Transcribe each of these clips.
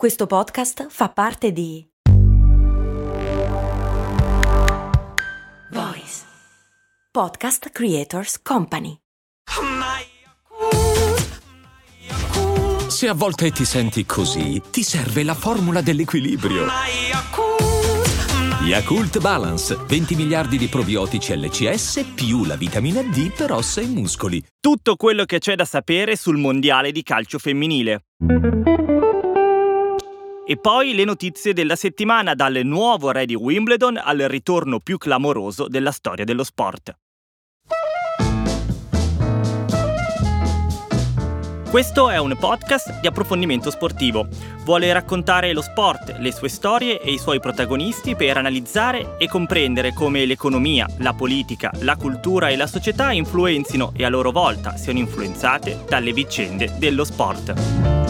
Questo podcast fa parte di Voice Podcast Creators Company. Se a volte ti senti così, ti serve la formula dell'equilibrio. Yakult Balance, 20 miliardi di probiotici LCS più la vitamina D per ossa e muscoli. Tutto quello che c'è da sapere sul mondiale di calcio femminile. E poi le notizie della settimana dal nuovo re di Wimbledon al ritorno più clamoroso della storia dello sport. Questo è un podcast di approfondimento sportivo. Vuole raccontare lo sport, le sue storie e i suoi protagonisti per analizzare e comprendere come l'economia, la politica, la cultura e la società influenzino e a loro volta siano influenzate dalle vicende dello sport.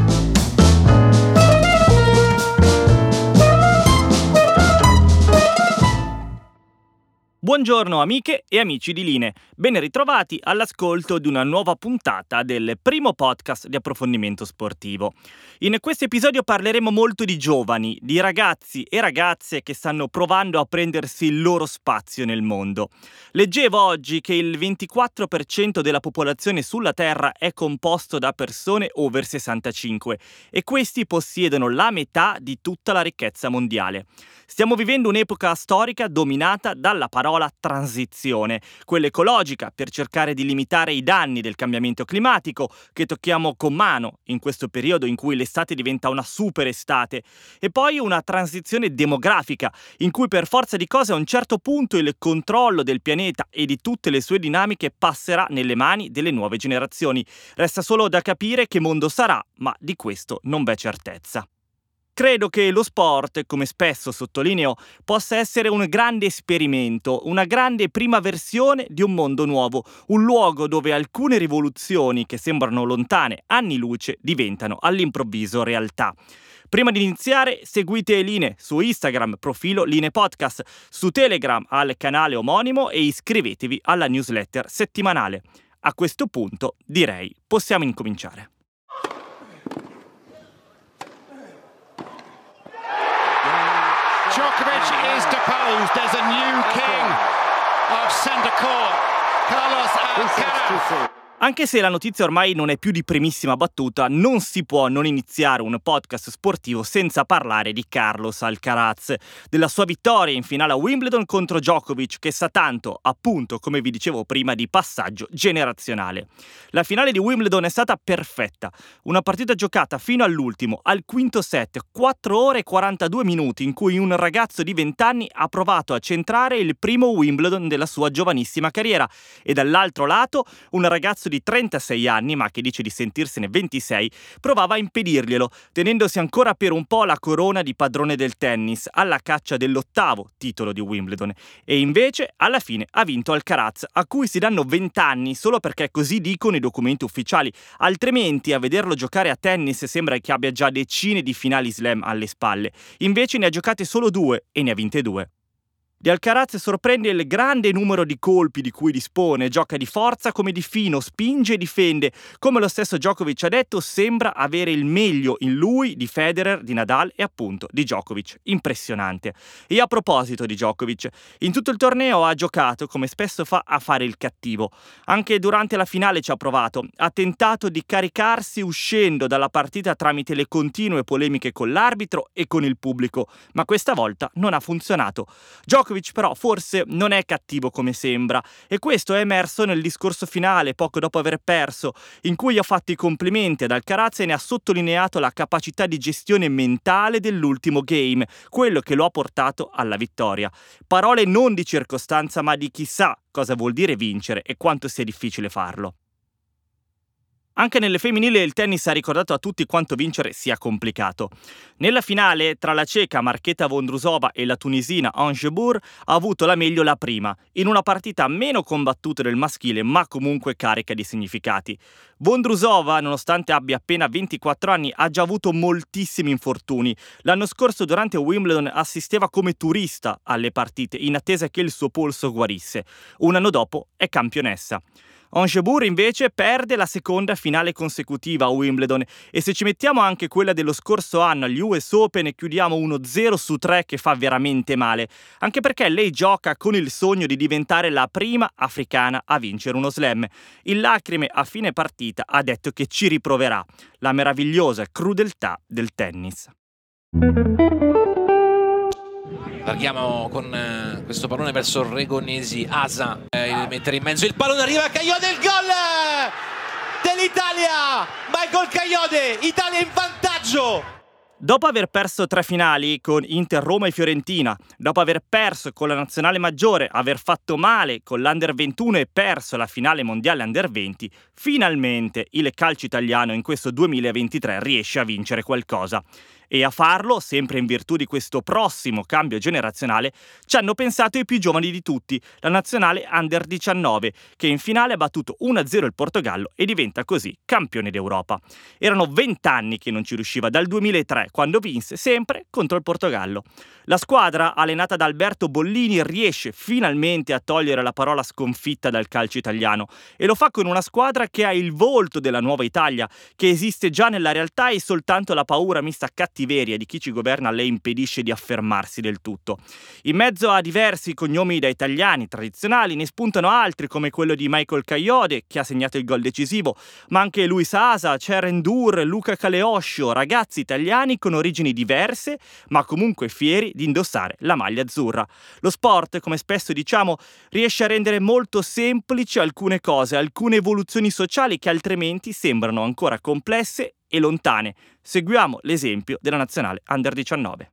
Buongiorno amiche e amici di Line, ben ritrovati all'ascolto di una nuova puntata del primo podcast di approfondimento sportivo. In questo episodio parleremo molto di giovani, di ragazzi e ragazze che stanno provando a prendersi il loro spazio nel mondo. Leggevo oggi che il 24% della popolazione sulla Terra è composto da persone over 65 e questi possiedono la metà di tutta la ricchezza mondiale. Stiamo vivendo un'epoca storica dominata dalla parola transizione, quella ecologica per cercare di limitare i danni del cambiamento climatico che tocchiamo con mano in questo periodo in cui l'estate diventa una super estate, e poi una transizione demografica in cui per forza di cose a un certo punto il controllo del pianeta e di tutte le sue dinamiche passerà nelle mani delle nuove generazioni. Resta solo da capire che mondo sarà, ma di questo non v'è certezza. Credo che lo sport, come spesso sottolineo, possa essere un grande esperimento, una grande prima versione di un mondo nuovo, un luogo dove alcune rivoluzioni che sembrano lontane anni luce diventano all'improvviso realtà. Prima di iniziare, seguite Line su Instagram, profilo Line Podcast, su Telegram al canale omonimo e iscrivetevi alla newsletter settimanale. A questo punto direi possiamo incominciare. Deposed. There's a new king of centre court, Carlos Alcaraz. Anche se la notizia ormai non è più di primissima battuta, non si può non iniziare un podcast sportivo senza parlare di Carlos Alcaraz, della sua vittoria in finale a Wimbledon contro Djokovic, che sa tanto, appunto, come vi dicevo prima, di passaggio generazionale. La finale di Wimbledon è stata perfetta, una partita giocata fino all'ultimo, al quinto set, 4 ore e 42 minuti, in cui un ragazzo di 20 anni ha provato a centrare il primo Wimbledon della sua giovanissima carriera, e dall'altro lato un ragazzo di 36 anni, ma che dice di sentirsene 26, provava a impedirglielo, tenendosi ancora per un po' la corona di padrone del tennis, alla caccia dell'ottavo titolo di Wimbledon. E invece, alla fine, ha vinto Alcaraz, a cui si danno 20 anni solo perché così dicono i documenti ufficiali, altrimenti a vederlo giocare a tennis sembra che abbia già decine di finali slam alle spalle. Invece ne ha giocate solo due e ne ha vinte due. Di Alcaraz sorprende il grande numero di colpi di cui dispone, gioca di forza come di fino, spinge e difende. Come lo stesso Djokovic ha detto, sembra avere il meglio in lui di Federer, di Nadal e appunto di Djokovic. Impressionante. E a proposito di Djokovic, in tutto il torneo ha giocato, come spesso fa, a fare il cattivo. Anche durante la finale ci ha provato. Ha tentato di caricarsi uscendo dalla partita tramite le continue polemiche con l'arbitro e con il pubblico, ma questa volta non ha funzionato. Djokovic Djokovic però forse non è cattivo come sembra e questo è emerso nel discorso finale poco dopo aver perso, in cui ha fatto i complimenti ad Alcaraz e ne ha sottolineato la capacità di gestione mentale dell'ultimo game, quello che lo ha portato alla vittoria. Parole non di circostanza ma di chi sa cosa vuol dire vincere e quanto sia difficile farlo. Anche nelle femminili il tennis ha ricordato a tutti quanto vincere sia complicato. Nella finale tra la ceca Marchetta Vondrusova e la tunisina Ange Bour ha avuto la meglio la prima, in una partita meno combattuta del maschile ma comunque carica di significati. Vondrusova, nonostante abbia appena 24 anni, ha già avuto moltissimi infortuni. L'anno scorso durante Wimbledon assisteva come turista alle partite in attesa che il suo polso guarisse. Un anno dopo è campionessa. Angebour invece perde la seconda finale consecutiva a Wimbledon e se ci mettiamo anche quella dello scorso anno agli US Open chiudiamo uno 0 su 3 che fa veramente male, anche perché lei gioca con il sogno di diventare la prima africana a vincere uno slam. Il lacrime a fine partita ha detto che ci riproverà, la meravigliosa crudeltà del tennis. Larghiamo con eh, questo pallone verso Regonesi, Asa, eh, mettere in mezzo il pallone, arriva Cagliode, il gol dell'Italia! Michael Cagliode, Italia in vantaggio! Dopo aver perso tre finali con Inter, Roma e Fiorentina, dopo aver perso con la nazionale maggiore, aver fatto male con l'Under 21 e perso la finale mondiale Under 20, finalmente il calcio italiano in questo 2023 riesce a vincere qualcosa e a farlo, sempre in virtù di questo prossimo cambio generazionale, ci hanno pensato i più giovani di tutti, la nazionale Under 19, che in finale ha battuto 1-0 il Portogallo e diventa così campione d'Europa. Erano 20 anni che non ci riusciva dal 2003, quando vinse sempre contro il Portogallo. La squadra, allenata da Alberto Bollini, riesce finalmente a togliere la parola sconfitta dal calcio italiano e lo fa con una squadra che ha il volto della nuova Italia, che esiste già nella realtà e soltanto la paura mista cattiva cattiveria di chi ci governa le impedisce di affermarsi del tutto. In mezzo a diversi cognomi da italiani tradizionali ne spuntano altri come quello di Michael Caiode che ha segnato il gol decisivo, ma anche Luis Asa, Ceren Dur, Luca Caleoscio, ragazzi italiani con origini diverse ma comunque fieri di indossare la maglia azzurra. Lo sport, come spesso diciamo, riesce a rendere molto semplici alcune cose, alcune evoluzioni sociali che altrimenti sembrano ancora complesse e lontane. Seguiamo l'esempio della nazionale Under 19.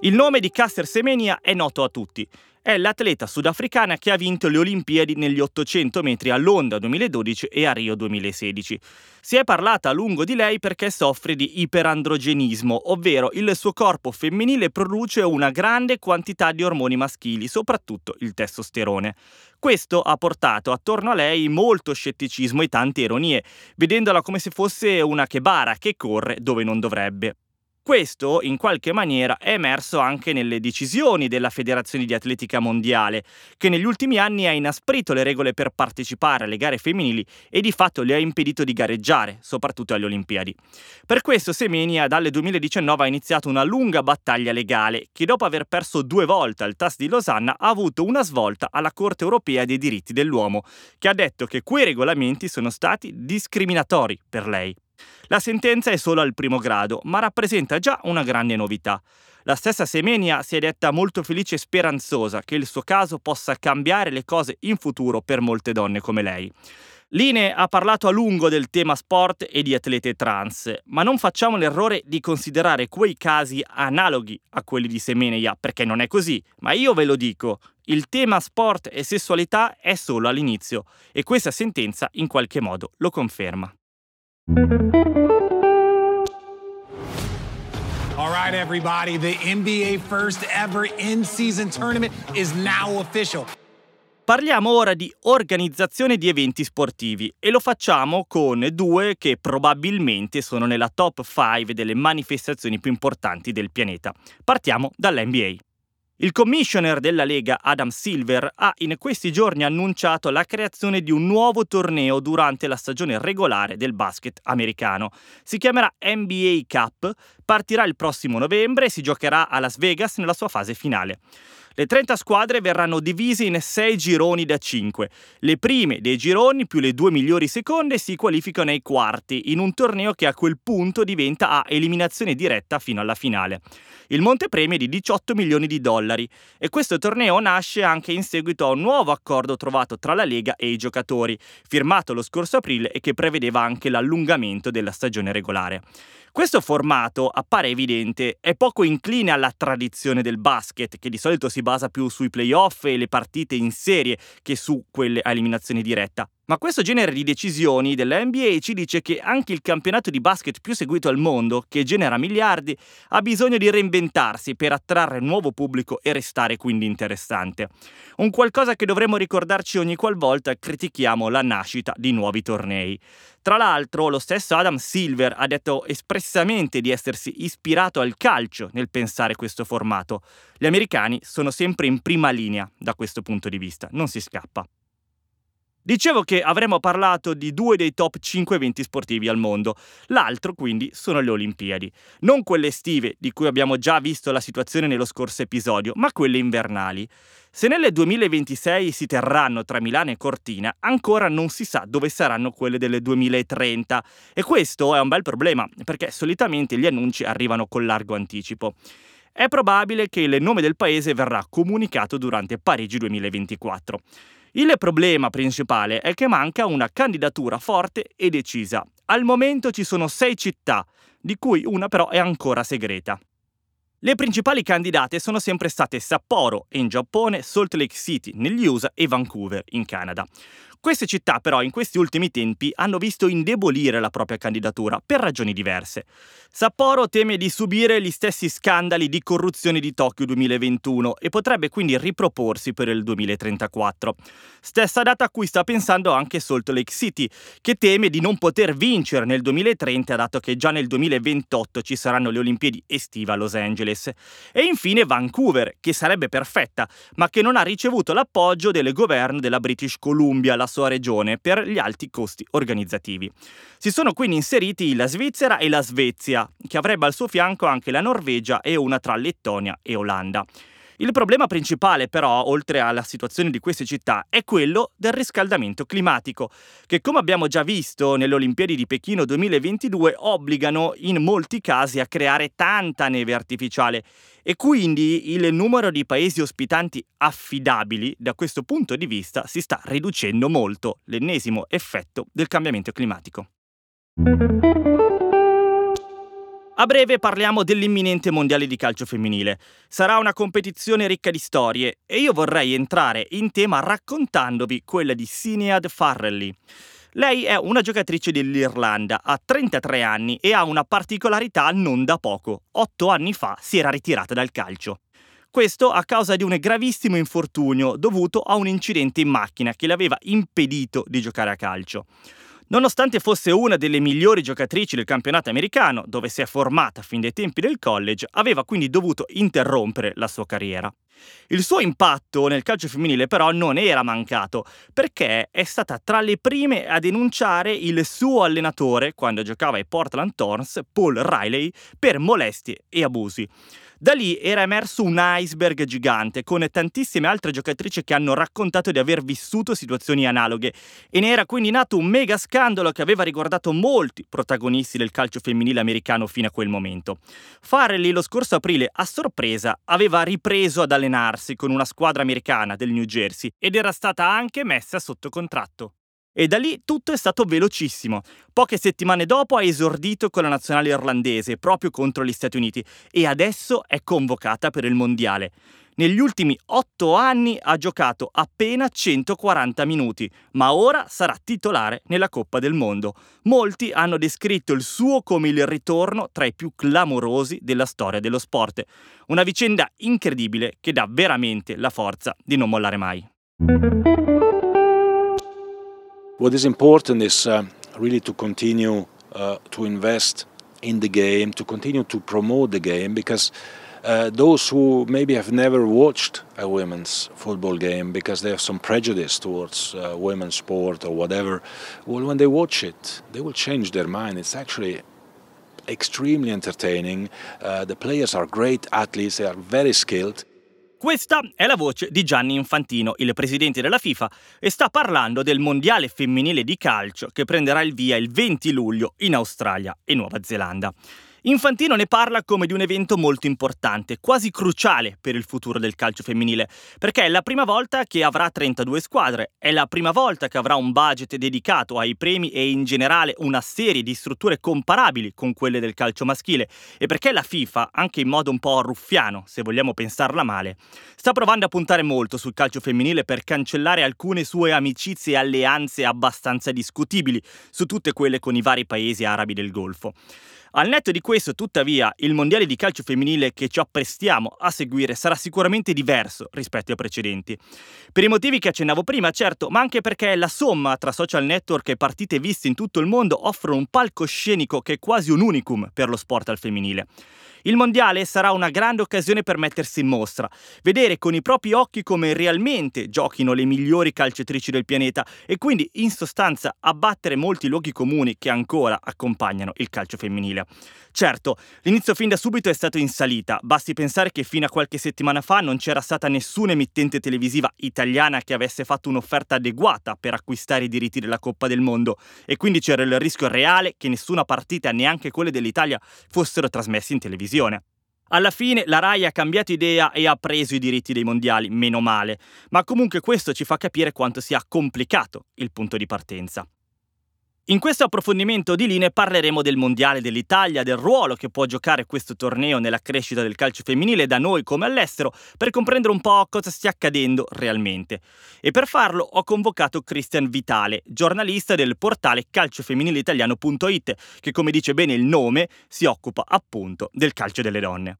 Il nome di Caster Semenya è noto a tutti. È l'atleta sudafricana che ha vinto le Olimpiadi negli 800 metri a Londra 2012 e a Rio 2016. Si è parlata a lungo di lei perché soffre di iperandrogenismo, ovvero il suo corpo femminile produce una grande quantità di ormoni maschili, soprattutto il testosterone. Questo ha portato attorno a lei molto scetticismo e tante ironie, vedendola come se fosse una chebara che corre dove non dovrebbe. Questo, in qualche maniera, è emerso anche nelle decisioni della Federazione di Atletica Mondiale, che negli ultimi anni ha inasprito le regole per partecipare alle gare femminili e di fatto le ha impedito di gareggiare, soprattutto alle Olimpiadi. Per questo Semenia dal 2019 ha iniziato una lunga battaglia legale che dopo aver perso due volte al TAS di Losanna ha avuto una svolta alla Corte europea dei diritti dell'uomo, che ha detto che quei regolamenti sono stati discriminatori per lei. La sentenza è solo al primo grado, ma rappresenta già una grande novità. La stessa Semenia si è detta molto felice e speranzosa che il suo caso possa cambiare le cose in futuro per molte donne come lei. Line ha parlato a lungo del tema sport e di atlete trans, ma non facciamo l'errore di considerare quei casi analoghi a quelli di Semenia, perché non è così. Ma io ve lo dico, il tema sport e sessualità è solo all'inizio e questa sentenza in qualche modo lo conferma. All right, everybody, the NBA first ever in season tournament is now official. Parliamo ora di organizzazione di eventi sportivi e lo facciamo con due che probabilmente sono nella top 5 delle manifestazioni più importanti del pianeta. Partiamo dall'NBA. Il commissioner della Lega Adam Silver ha in questi giorni annunciato la creazione di un nuovo torneo durante la stagione regolare del basket americano. Si chiamerà NBA Cup, partirà il prossimo novembre e si giocherà a Las Vegas nella sua fase finale. Le 30 squadre verranno divise in 6 gironi da 5. Le prime dei gironi più le due migliori seconde si qualificano ai quarti, in un torneo che a quel punto diventa a eliminazione diretta fino alla finale. Il montepremi è di 18 milioni di dollari e questo torneo nasce anche in seguito a un nuovo accordo trovato tra la Lega e i giocatori, firmato lo scorso aprile e che prevedeva anche l'allungamento della stagione regolare. Questo formato appare evidente, è poco incline alla tradizione del basket, che di solito si basa più sui playoff e le partite in serie che su quelle a eliminazione diretta. Ma questo genere di decisioni della NBA ci dice che anche il campionato di basket più seguito al mondo, che genera miliardi, ha bisogno di reinventarsi per attrarre nuovo pubblico e restare quindi interessante. Un qualcosa che dovremmo ricordarci ogni qualvolta critichiamo la nascita di nuovi tornei. Tra l'altro, lo stesso Adam Silver ha detto espressamente di essersi ispirato al calcio nel pensare questo formato. Gli americani sono sempre in prima linea da questo punto di vista, non si scappa. Dicevo che avremmo parlato di due dei top 5 eventi sportivi al mondo, l'altro quindi sono le Olimpiadi. Non quelle estive, di cui abbiamo già visto la situazione nello scorso episodio, ma quelle invernali. Se nelle 2026 si terranno tra Milano e Cortina, ancora non si sa dove saranno quelle delle 2030 e questo è un bel problema, perché solitamente gli annunci arrivano con largo anticipo. È probabile che il nome del paese verrà comunicato durante Parigi 2024. Il problema principale è che manca una candidatura forte e decisa. Al momento ci sono sei città, di cui una però è ancora segreta. Le principali candidate sono sempre state Sapporo in Giappone, Salt Lake City negli USA e Vancouver in Canada. Queste città però in questi ultimi tempi hanno visto indebolire la propria candidatura per ragioni diverse. Sapporo teme di subire gli stessi scandali di corruzione di Tokyo 2021 e potrebbe quindi riproporsi per il 2034. Stessa data a cui sta pensando anche Salt Lake City, che teme di non poter vincere nel 2030 dato che già nel 2028 ci saranno le Olimpiadi estive a Los Angeles. E infine Vancouver, che sarebbe perfetta, ma che non ha ricevuto l'appoggio del governo della British Columbia, la sua regione per gli alti costi organizzativi. Si sono quindi inseriti la Svizzera e la Svezia, che avrebbe al suo fianco anche la Norvegia e una tra Lettonia e Olanda. Il problema principale però, oltre alla situazione di queste città, è quello del riscaldamento climatico, che come abbiamo già visto nelle Olimpiadi di Pechino 2022 obbligano in molti casi a creare tanta neve artificiale e quindi il numero di paesi ospitanti affidabili da questo punto di vista si sta riducendo molto, l'ennesimo effetto del cambiamento climatico. A breve parliamo dell'imminente mondiale di calcio femminile. Sarà una competizione ricca di storie e io vorrei entrare in tema raccontandovi quella di Sinead Farrelly. Lei è una giocatrice dell'Irlanda, ha 33 anni e ha una particolarità non da poco. Otto anni fa si era ritirata dal calcio. Questo a causa di un gravissimo infortunio dovuto a un incidente in macchina che le aveva impedito di giocare a calcio. Nonostante fosse una delle migliori giocatrici del campionato americano, dove si è formata fin dai tempi del college, aveva quindi dovuto interrompere la sua carriera. Il suo impatto nel calcio femminile però non era mancato, perché è stata tra le prime a denunciare il suo allenatore, quando giocava ai Portland Thorns, Paul Riley, per molestie e abusi. Da lì era emerso un iceberg gigante con tantissime altre giocatrici che hanno raccontato di aver vissuto situazioni analoghe e ne era quindi nato un mega scandalo che aveva riguardato molti protagonisti del calcio femminile americano fino a quel momento. Farrelly lo scorso aprile a sorpresa aveva ripreso ad allenarsi con una squadra americana del New Jersey ed era stata anche messa sotto contratto. E da lì tutto è stato velocissimo. Poche settimane dopo ha esordito con la nazionale irlandese proprio contro gli Stati Uniti e adesso è convocata per il Mondiale. Negli ultimi otto anni ha giocato appena 140 minuti, ma ora sarà titolare nella Coppa del Mondo. Molti hanno descritto il suo come il ritorno tra i più clamorosi della storia dello sport. Una vicenda incredibile che dà veramente la forza di non mollare mai. What is important is uh, really to continue uh, to invest in the game, to continue to promote the game, because uh, those who maybe have never watched a women's football game because they have some prejudice towards uh, women's sport or whatever, well, when they watch it, they will change their mind. It's actually extremely entertaining. Uh, the players are great athletes, they are very skilled. Questa è la voce di Gianni Infantino, il presidente della FIFA, e sta parlando del mondiale femminile di calcio che prenderà il via il 20 luglio in Australia e Nuova Zelanda. Infantino ne parla come di un evento molto importante, quasi cruciale per il futuro del calcio femminile, perché è la prima volta che avrà 32 squadre, è la prima volta che avrà un budget dedicato ai premi e in generale una serie di strutture comparabili con quelle del calcio maschile e perché la FIFA, anche in modo un po' ruffiano, se vogliamo pensarla male, sta provando a puntare molto sul calcio femminile per cancellare alcune sue amicizie e alleanze abbastanza discutibili su tutte quelle con i vari paesi arabi del Golfo. Al netto di questo, tuttavia, il mondiale di calcio femminile che ci apprestiamo a seguire sarà sicuramente diverso rispetto ai precedenti. Per i motivi che accennavo prima, certo, ma anche perché la somma tra social network e partite viste in tutto il mondo offrono un palcoscenico che è quasi un unicum per lo sport al femminile. Il mondiale sarà una grande occasione per mettersi in mostra, vedere con i propri occhi come realmente giochino le migliori calciatrici del pianeta e quindi in sostanza abbattere molti luoghi comuni che ancora accompagnano il calcio femminile. Certo, l'inizio fin da subito è stato in salita, basti pensare che fino a qualche settimana fa non c'era stata nessuna emittente televisiva italiana che avesse fatto un'offerta adeguata per acquistare i diritti della Coppa del Mondo. E quindi c'era il rischio reale che nessuna partita, neanche quelle dell'Italia, fossero trasmesse in televisione televisione. Alla fine la RAI ha cambiato idea e ha preso i diritti dei mondiali, meno male, ma comunque questo ci fa capire quanto sia complicato il punto di partenza. In questo approfondimento di linee parleremo del Mondiale dell'Italia, del ruolo che può giocare questo torneo nella crescita del calcio femminile da noi come all'estero, per comprendere un po' cosa stia accadendo realmente. E per farlo ho convocato Christian Vitale, giornalista del portale calciofemminiliitaliano.it, che come dice bene il nome si occupa appunto del calcio delle donne.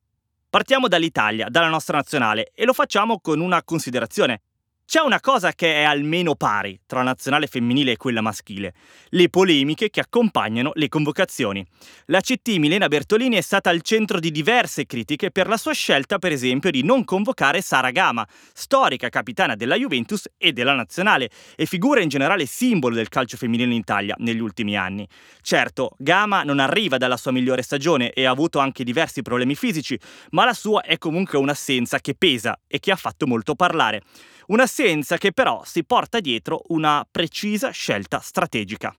Partiamo dall'Italia, dalla nostra nazionale, e lo facciamo con una considerazione. C'è una cosa che è almeno pari tra la nazionale femminile e quella maschile, le polemiche che accompagnano le convocazioni. La CT Milena Bertolini è stata al centro di diverse critiche per la sua scelta, per esempio, di non convocare Sara Gama, storica capitana della Juventus e della nazionale, e figura in generale simbolo del calcio femminile in Italia negli ultimi anni. Certo, Gama non arriva dalla sua migliore stagione e ha avuto anche diversi problemi fisici, ma la sua è comunque un'assenza che pesa e che ha fatto molto parlare. Un'assenza che però si porta dietro una precisa scelta strategica.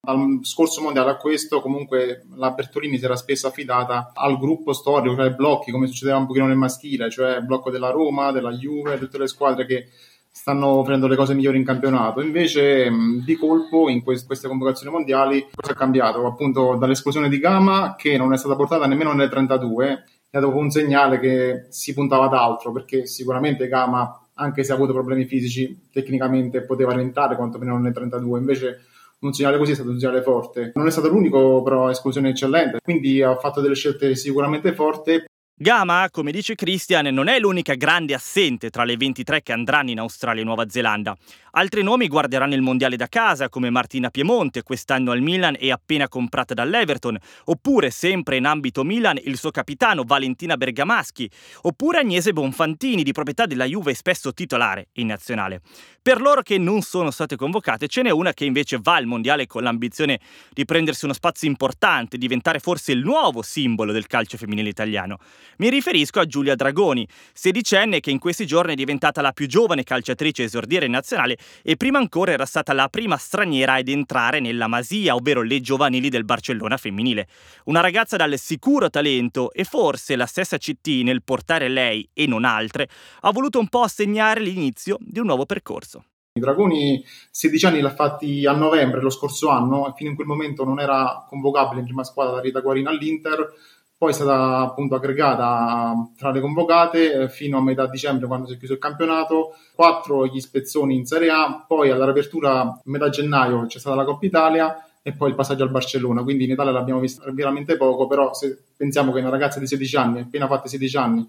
Dal scorso mondiale a questo, comunque la Bertolini si era spesso affidata al gruppo storico, cioè ai blocchi, come succedeva un pochino nel maschile, cioè il blocco della Roma, della Juve, tutte le squadre che stanno facendo le cose migliori in campionato. Invece, di colpo, in queste convocazioni mondiali, cosa è cambiato? Appunto, dall'esplosione di Gama, che non è stata portata nemmeno nelle 32, è dopo un segnale che si puntava ad altro, perché sicuramente Gama anche se ha avuto problemi fisici, tecnicamente poteva rientrare quantomeno nel 32, invece un segnale così è stato un segnale forte. Non è stato l'unico, però, esclusione eccellente, quindi ha fatto delle scelte sicuramente forti. Gama, come dice Christian, non è l'unica grande assente tra le 23 che andranno in Australia e Nuova Zelanda. Altri nomi guarderanno il mondiale da casa, come Martina Piemonte, quest'anno al Milan e appena comprata dall'Everton, oppure sempre in ambito Milan il suo capitano Valentina Bergamaschi, oppure Agnese Bonfantini, di proprietà della Juve e spesso titolare in nazionale. Per loro che non sono state convocate, ce n'è una che invece va al mondiale con l'ambizione di prendersi uno spazio importante, diventare forse il nuovo simbolo del calcio femminile italiano. Mi riferisco a Giulia Dragoni, sedicenne che in questi giorni è diventata la più giovane calciatrice a esordire in nazionale e prima ancora era stata la prima straniera ad entrare nella Masia, ovvero le giovanili del Barcellona femminile. Una ragazza dal sicuro talento e forse la stessa CT nel portare lei e non altre ha voluto un po' segnare l'inizio di un nuovo percorso. I Dragoni 16 anni l'ha fatti a novembre lo scorso anno e fino in quel momento non era convocabile in prima squadra da Rita Guarina all'Inter poi è stata appunto aggregata tra le convocate eh, fino a metà dicembre quando si è chiuso il campionato, quattro gli spezzoni in Serie A, poi alla riapertura metà gennaio c'è stata la Coppa Italia e poi il passaggio al Barcellona, quindi in Italia l'abbiamo vista veramente poco, però se pensiamo che una ragazza di 16 anni, appena fatta 16 anni,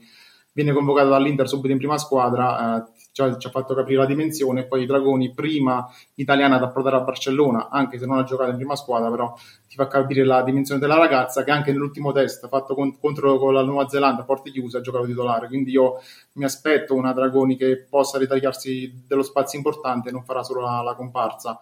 viene convocata dall'Inter subito in prima squadra, eh, già ci ha fatto capire la dimensione. Poi i Dragoni, prima italiana ad approdare a Barcellona, anche se non ha giocato in prima squadra, però ti fa capire la dimensione della ragazza che anche nell'ultimo test fatto con, contro con la Nuova Zelanda, porte chiuse, ha giocato titolare. Quindi io mi aspetto una Dragoni che possa ritagliarsi dello spazio importante e non farà solo la, la comparsa.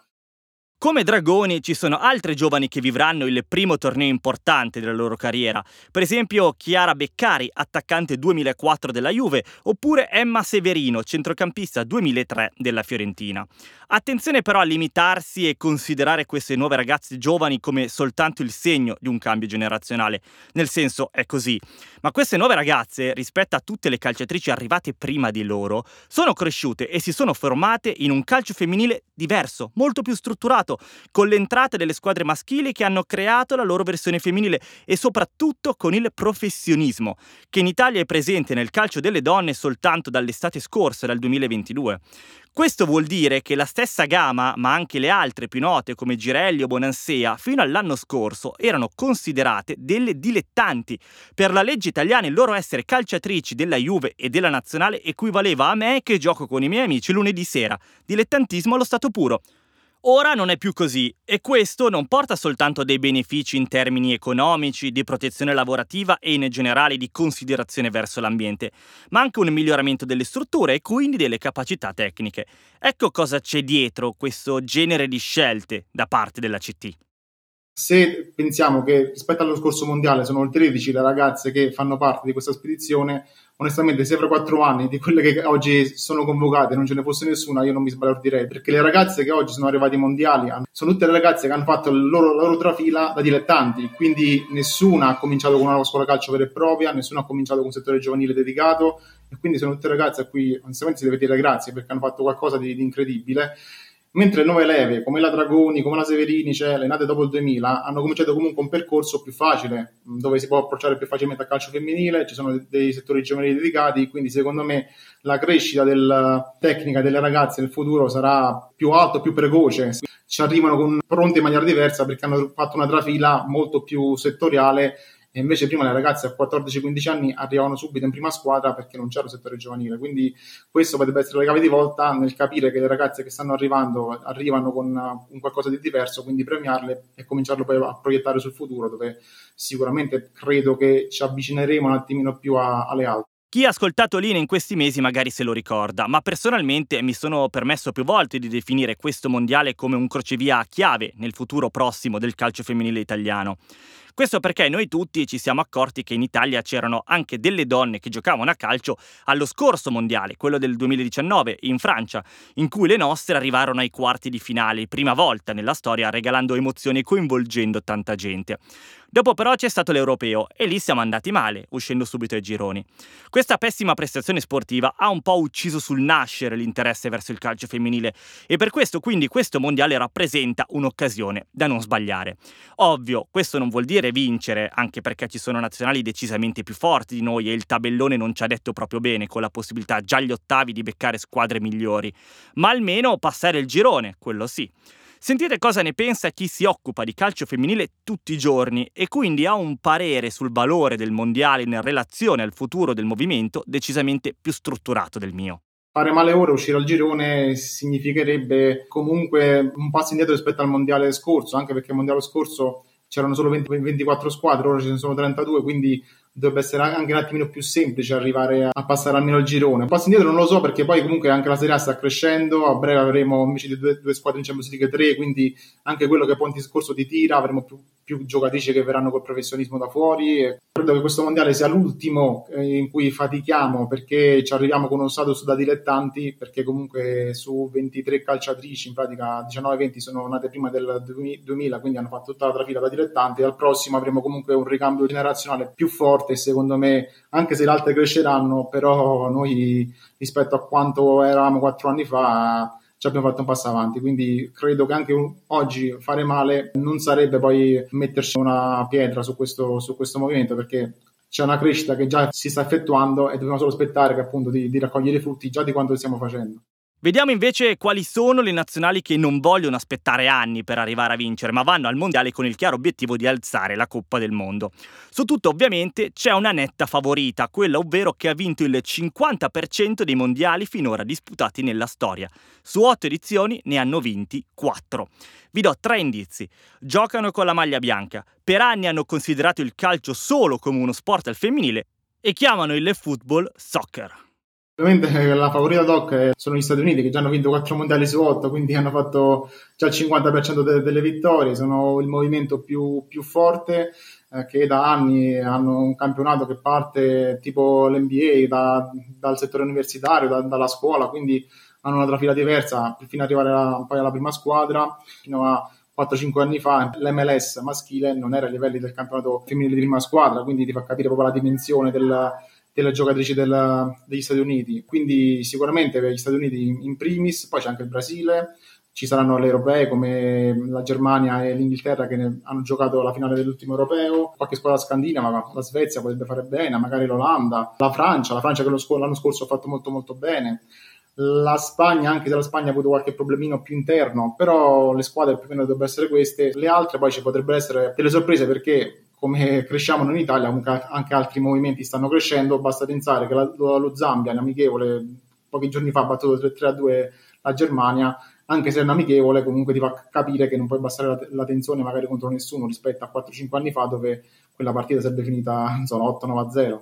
Come Dragoni ci sono altre giovani che vivranno il primo torneo importante della loro carriera, per esempio Chiara Beccari, attaccante 2004 della Juve, oppure Emma Severino, centrocampista 2003 della Fiorentina. Attenzione però a limitarsi e considerare queste nuove ragazze giovani come soltanto il segno di un cambio generazionale, nel senso è così, ma queste nuove ragazze, rispetto a tutte le calciatrici arrivate prima di loro, sono cresciute e si sono formate in un calcio femminile diverso, molto più strutturato con l'entrata delle squadre maschili che hanno creato la loro versione femminile e soprattutto con il professionismo, che in Italia è presente nel calcio delle donne soltanto dall'estate scorsa, dal 2022. Questo vuol dire che la stessa Gama, ma anche le altre più note come Girelli o Bonansea, fino all'anno scorso erano considerate delle dilettanti. Per la legge italiana il loro essere calciatrici della Juve e della nazionale equivaleva a me che gioco con i miei amici lunedì sera. Dilettantismo allo stato puro. Ora non è più così e questo non porta soltanto dei benefici in termini economici, di protezione lavorativa e in generale di considerazione verso l'ambiente, ma anche un miglioramento delle strutture e quindi delle capacità tecniche. Ecco cosa c'è dietro questo genere di scelte da parte della CT. Se pensiamo che rispetto allo scorso mondiale sono 13 le ragazze che fanno parte di questa spedizione, onestamente se fra quattro anni di quelle che oggi sono convocate non ce ne fosse nessuna, io non mi sbalordirei, perché le ragazze che oggi sono arrivate ai mondiali sono tutte le ragazze che hanno fatto loro, la loro trafila da dilettanti, quindi nessuna ha cominciato con una scuola calcio vera e propria, nessuno ha cominciato con un settore giovanile dedicato, e quindi sono tutte ragazze a cui onestamente si deve dire grazie perché hanno fatto qualcosa di, di incredibile mentre nuove leve come la Dragoni, come la Severini, cioè le nate dopo il 2000, hanno cominciato comunque un percorso più facile, dove si può approcciare più facilmente al calcio femminile, ci sono dei settori giovanili dedicati, quindi secondo me la crescita della tecnica delle ragazze nel futuro sarà più alta, più precoce. Ci arrivano con, pronte in maniera diversa perché hanno fatto una trafila molto più settoriale e invece prima le ragazze a 14-15 anni arrivavano subito in prima squadra perché non c'era il settore giovanile, quindi questo potrebbe essere la chiave di volta nel capire che le ragazze che stanno arrivando arrivano con un qualcosa di diverso, quindi premiarle e cominciarlo poi a proiettare sul futuro, dove sicuramente credo che ci avvicineremo un attimino più a, alle altre. Chi ha ascoltato Lina in questi mesi magari se lo ricorda, ma personalmente mi sono permesso più volte di definire questo mondiale come un crocevia chiave nel futuro prossimo del calcio femminile italiano. Questo perché noi tutti ci siamo accorti che in Italia c'erano anche delle donne che giocavano a calcio allo scorso mondiale, quello del 2019, in Francia, in cui le nostre arrivarono ai quarti di finale, prima volta nella storia regalando emozioni e coinvolgendo tanta gente. Dopo però c'è stato l'europeo e lì siamo andati male, uscendo subito ai gironi. Questa pessima prestazione sportiva ha un po' ucciso sul nascere l'interesse verso il calcio femminile e per questo quindi questo mondiale rappresenta un'occasione da non sbagliare. Ovvio, questo non vuol dire vincere, anche perché ci sono nazionali decisamente più forti di noi e il tabellone non ci ha detto proprio bene con la possibilità già agli ottavi di beccare squadre migliori, ma almeno passare il girone, quello sì. Sentite cosa ne pensa chi si occupa di calcio femminile tutti i giorni e quindi ha un parere sul valore del mondiale in relazione al futuro del movimento decisamente più strutturato del mio. Fare male ora, uscire al girone significherebbe comunque un passo indietro rispetto al mondiale scorso, anche perché il mondiale scorso c'erano solo 20, 24 squadre, ora ce ne sono 32, quindi dovrebbe essere anche un attimino più semplice arrivare a passare almeno il girone. Un passo indietro non lo so perché poi comunque anche la Serie A sta crescendo, a breve avremo invece di due, due squadre in Champions League 3, quindi anche quello che poi in discorso di tira avremo più, più giocatrici che verranno col professionismo da fuori. Credo che questo mondiale sia l'ultimo eh, in cui fatichiamo perché ci arriviamo con uno status da dilettanti, perché comunque su 23 calciatrici, in pratica 19-20 sono nate prima del 2000, quindi hanno fatto tutta la trafila da dilettanti. Al prossimo avremo comunque un ricambio generazionale più forte secondo me, anche se le altre cresceranno, però noi rispetto a quanto eravamo quattro anni fa ci abbiamo fatto un passo avanti, quindi credo che anche oggi fare male non sarebbe poi metterci una pietra su questo, su questo movimento perché c'è una crescita che già si sta effettuando e dobbiamo solo aspettare che, appunto, di, di raccogliere i frutti già di quanto stiamo facendo. Vediamo invece quali sono le nazionali che non vogliono aspettare anni per arrivare a vincere, ma vanno al mondiale con il chiaro obiettivo di alzare la Coppa del Mondo. Su tutto, ovviamente, c'è una netta favorita, quella ovvero che ha vinto il 50% dei mondiali finora disputati nella storia. Su otto edizioni ne hanno vinti quattro. Vi do tre indizi. Giocano con la maglia bianca, per anni hanno considerato il calcio solo come uno sport al femminile e chiamano il football soccer. Ovviamente la favorita doc sono gli Stati Uniti che già hanno vinto 4 mondiali su 8, quindi hanno fatto già il 50% de- delle vittorie, sono il movimento più, più forte eh, che da anni hanno un campionato che parte tipo l'NBA da, dal settore universitario, da, dalla scuola, quindi hanno una trafila diversa fino ad arrivare a, poi alla prima squadra, fino a 4-5 anni fa. l'MLS maschile non era ai livelli del campionato femminile di prima squadra, quindi ti fa capire proprio la dimensione del, delle giocatrici del, degli Stati Uniti. Quindi sicuramente per gli Stati Uniti in primis, poi c'è anche il Brasile, ci saranno le europee come la Germania e l'Inghilterra che hanno giocato la finale dell'ultimo europeo, qualche squadra scandinava, la Svezia potrebbe fare bene, magari l'Olanda, la Francia, la Francia che l'anno scorso ha fatto molto molto bene. La Spagna, anche se la Spagna ha avuto qualche problemino più interno, però le squadre più o meno dovrebbero essere queste. Le altre poi ci potrebbero essere delle sorprese perché come cresciamo noi in Italia, anche altri movimenti stanno crescendo. Basta pensare che la, lo Zambia, in amichevole, pochi giorni fa ha battuto 3-2 la Germania, anche se è un amichevole, comunque ti fa capire che non puoi abbassare la, tensione magari contro nessuno rispetto a 4-5 anni fa, dove quella partita sarebbe finita insomma, 8-9-0.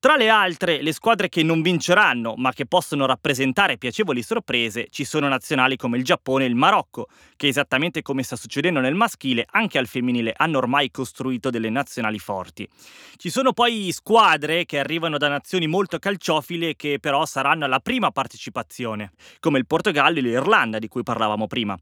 Tra le altre, le squadre che non vinceranno, ma che possono rappresentare piacevoli sorprese, ci sono nazionali come il Giappone e il Marocco, che esattamente come sta succedendo nel maschile, anche al femminile hanno ormai costruito delle nazionali forti. Ci sono poi squadre che arrivano da nazioni molto calciofile che però saranno alla prima partecipazione, come il Portogallo e l'Irlanda di cui parlavamo prima.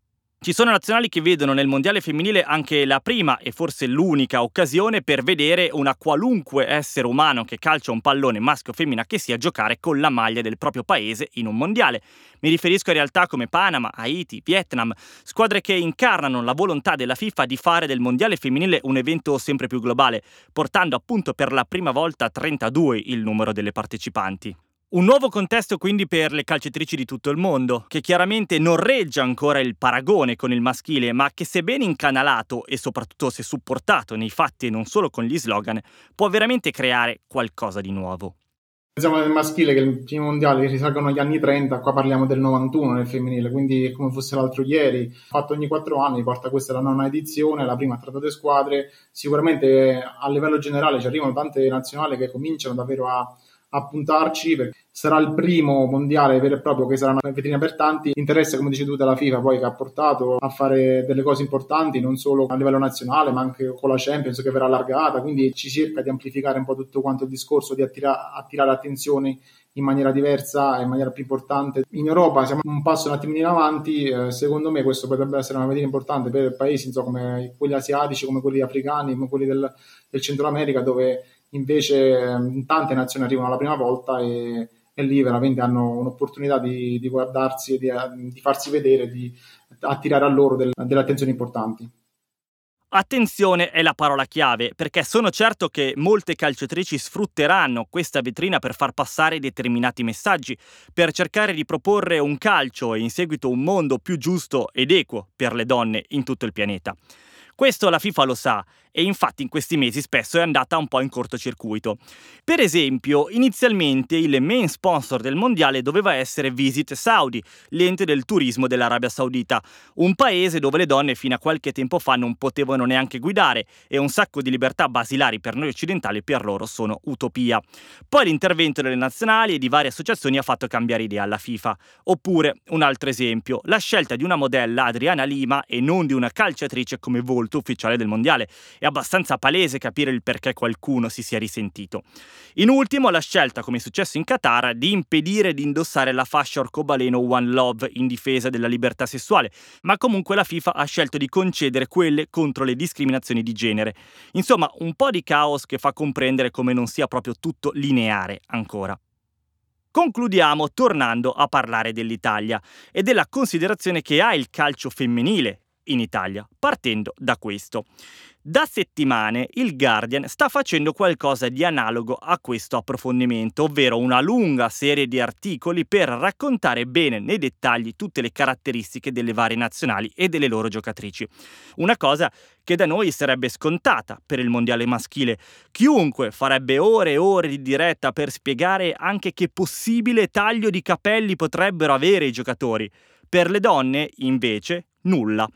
Ci sono nazionali che vedono nel mondiale femminile anche la prima e forse l'unica occasione per vedere una qualunque essere umano che calcia un pallone maschio o femmina che sia giocare con la maglia del proprio paese in un mondiale. Mi riferisco a realtà come Panama, Haiti, Vietnam, squadre che incarnano la volontà della FIFA di fare del mondiale femminile un evento sempre più globale, portando appunto per la prima volta a 32 il numero delle partecipanti. Un nuovo contesto quindi per le calciatrici di tutto il mondo, che chiaramente non regge ancora il paragone con il maschile, ma che sebbene incanalato e soprattutto se supportato nei fatti e non solo con gli slogan, può veramente creare qualcosa di nuovo. Pensiamo del maschile che i primi mondiali risalgono agli anni 30, qua parliamo del 91 nel femminile, quindi come fosse l'altro ieri, fatto ogni quattro anni, porta questa la nona edizione, la prima a 32 squadre, sicuramente a livello generale ci arrivano tante nazionali che cominciano davvero a a puntarci perché sarà il primo mondiale vero e proprio che sarà una vetrina per tanti. Interessa, come dici tu, della FIFA poi che ha portato a fare delle cose importanti non solo a livello nazionale ma anche con la Champions che verrà allargata, quindi ci cerca di amplificare un po' tutto quanto il discorso, di attira- attirare attenzione in maniera diversa e in maniera più importante. In Europa siamo un passo un attimino in avanti, eh, secondo me questo potrebbe essere una vetrina importante per paesi insomma, come quelli asiatici, come quelli africani, come quelli del, del Centro America dove invece ehm, tante nazioni arrivano la prima volta e, e lì veramente hanno un'opportunità di, di guardarsi e di, di, farsi vedere, di attirare a loro del, delle attenzioni importanti. Attenzione è la parola chiave, perché sono certo che molte calciatrici sfrutteranno questa vetrina per far passare determinati messaggi, per cercare di proporre un calcio e in seguito un mondo più giusto ed equo per le donne in tutto il pianeta. Questo la FIFA lo sa e infatti in questi mesi spesso è andata un po' in cortocircuito. Per esempio, inizialmente il main sponsor del mondiale doveva essere Visit Saudi, l'ente del turismo dell'Arabia Saudita, un paese dove le donne fino a qualche tempo fa non potevano neanche guidare e un sacco di libertà basilari per noi occidentali per loro sono utopia. Poi l'intervento delle nazionali e di varie associazioni ha fatto cambiare idea alla FIFA. Oppure, un altro esempio, la scelta di una modella Adriana Lima e non di una calciatrice come volto ufficiale del mondiale è abbastanza palese capire il perché qualcuno si sia risentito. In ultimo, la scelta, come è successo in Qatar, di impedire di indossare la fascia orcobaleno One Love in difesa della libertà sessuale, ma comunque la FIFA ha scelto di concedere quelle contro le discriminazioni di genere. Insomma, un po' di caos che fa comprendere come non sia proprio tutto lineare ancora. Concludiamo tornando a parlare dell'Italia e della considerazione che ha il calcio femminile in Italia, partendo da questo. Da settimane il Guardian sta facendo qualcosa di analogo a questo approfondimento, ovvero una lunga serie di articoli per raccontare bene nei dettagli tutte le caratteristiche delle varie nazionali e delle loro giocatrici. Una cosa che da noi sarebbe scontata per il mondiale maschile. Chiunque farebbe ore e ore di diretta per spiegare anche che possibile taglio di capelli potrebbero avere i giocatori. Per le donne, invece, nulla.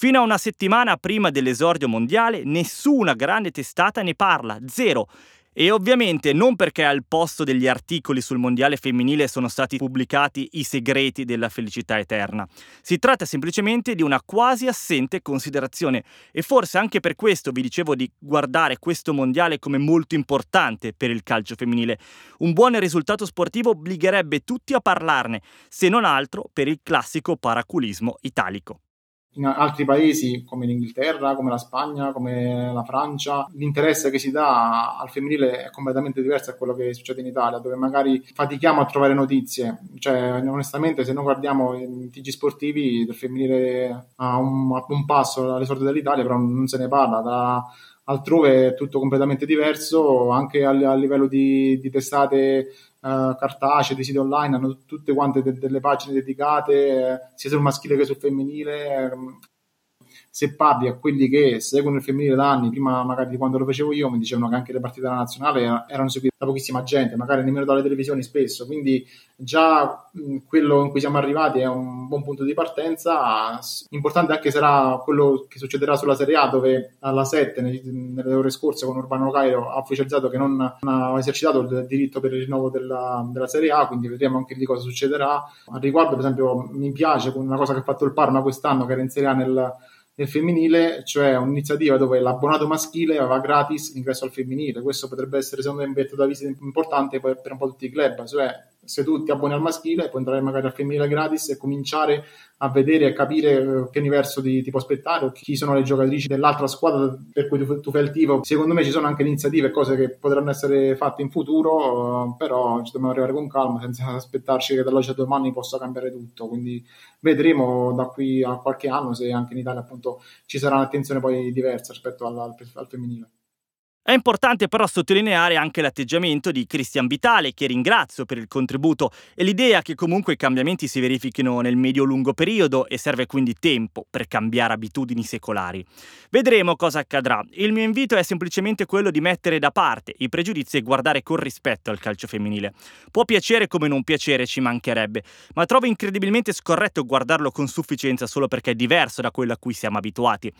Fino a una settimana prima dell'esordio mondiale nessuna grande testata ne parla, zero. E ovviamente non perché al posto degli articoli sul mondiale femminile sono stati pubblicati i segreti della felicità eterna. Si tratta semplicemente di una quasi assente considerazione e forse anche per questo vi dicevo di guardare questo mondiale come molto importante per il calcio femminile. Un buon risultato sportivo obbligherebbe tutti a parlarne, se non altro per il classico paraculismo italico in altri paesi come l'Inghilterra, come la Spagna, come la Francia, l'interesse che si dà al femminile è completamente diverso da quello che succede in Italia, dove magari fatichiamo a trovare notizie. Cioè, onestamente, se noi guardiamo i TG sportivi del femminile a un, un passo all'esordio dell'Italia, però non se ne parla. Da, altrove è tutto completamente diverso, anche a, a livello di, di testate uh, cartacee, di siti online, hanno tutte quante de- delle pagine dedicate eh, sia sul maschile che sul femminile. Ehm, se parli a quelli che seguono il femminile da anni, prima magari di quando lo facevo io, mi dicevano che anche le partite della nazionale erano seguite da pochissima gente, magari nemmeno dalle televisioni spesso, quindi già quello in cui siamo arrivati è un buon punto di partenza. Importante anche sarà quello che succederà sulla Serie A, dove alla 7, nelle ore scorse, con Urbano Cairo ha ufficializzato che non, ha esercitato il diritto per il rinnovo della, della Serie A, quindi vedremo anche lì cosa succederà. Al riguardo, per esempio, mi piace una cosa che ha fatto il Parma quest'anno, che era in Serie A nel nel femminile, cioè un'iniziativa dove l'abbonato maschile aveva gratis l'ingresso al femminile. Questo potrebbe essere secondo me un biglietto da visita importante per, per un po' tutti i club, cioè se tu ti abboni al maschile puoi entrare magari al femminile gratis e cominciare a vedere e capire eh, che universo ti, ti può aspettare o chi sono le giocatrici dell'altra squadra per cui tu, tu fai il tifo. Secondo me ci sono anche iniziative e cose che potranno essere fatte in futuro, eh, però ci dobbiamo arrivare con calma senza aspettarci che dall'oggi a domani possa cambiare tutto. Quindi vedremo da qui a qualche anno se anche in Italia appunto ci sarà un'attenzione poi diversa rispetto al, al, al femminile. È importante però sottolineare anche l'atteggiamento di Cristian Vitale, che ringrazio per il contributo, e l'idea che comunque i cambiamenti si verifichino nel medio-lungo periodo e serve quindi tempo per cambiare abitudini secolari. Vedremo cosa accadrà. Il mio invito è semplicemente quello di mettere da parte i pregiudizi e guardare con rispetto al calcio femminile. Può piacere come non piacere, ci mancherebbe, ma trovo incredibilmente scorretto guardarlo con sufficienza solo perché è diverso da quello a cui siamo abituati.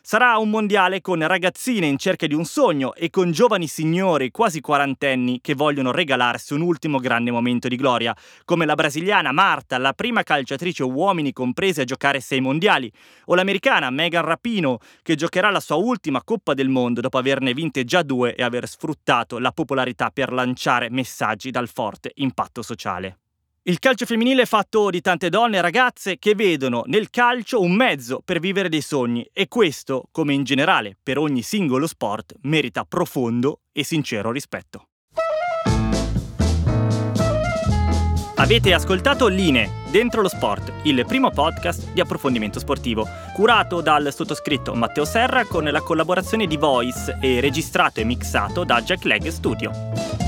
Sarà un mondiale con ragazzine in cerca di un sogno e con giovani signori quasi quarantenni che vogliono regalarsi un ultimo grande momento di gloria, come la brasiliana Marta, la prima calciatrice uomini comprese a giocare sei mondiali, o l'americana Megan Rapino, che giocherà la sua ultima Coppa del Mondo dopo averne vinte già due e aver sfruttato la popolarità per lanciare messaggi dal forte impatto sociale. Il calcio femminile è fatto di tante donne e ragazze che vedono nel calcio un mezzo per vivere dei sogni e questo, come in generale per ogni singolo sport, merita profondo e sincero rispetto. Avete ascoltato Line, Dentro lo Sport, il primo podcast di approfondimento sportivo, curato dal sottoscritto Matteo Serra con la collaborazione di Voice e registrato e mixato da Jack Leg Studio.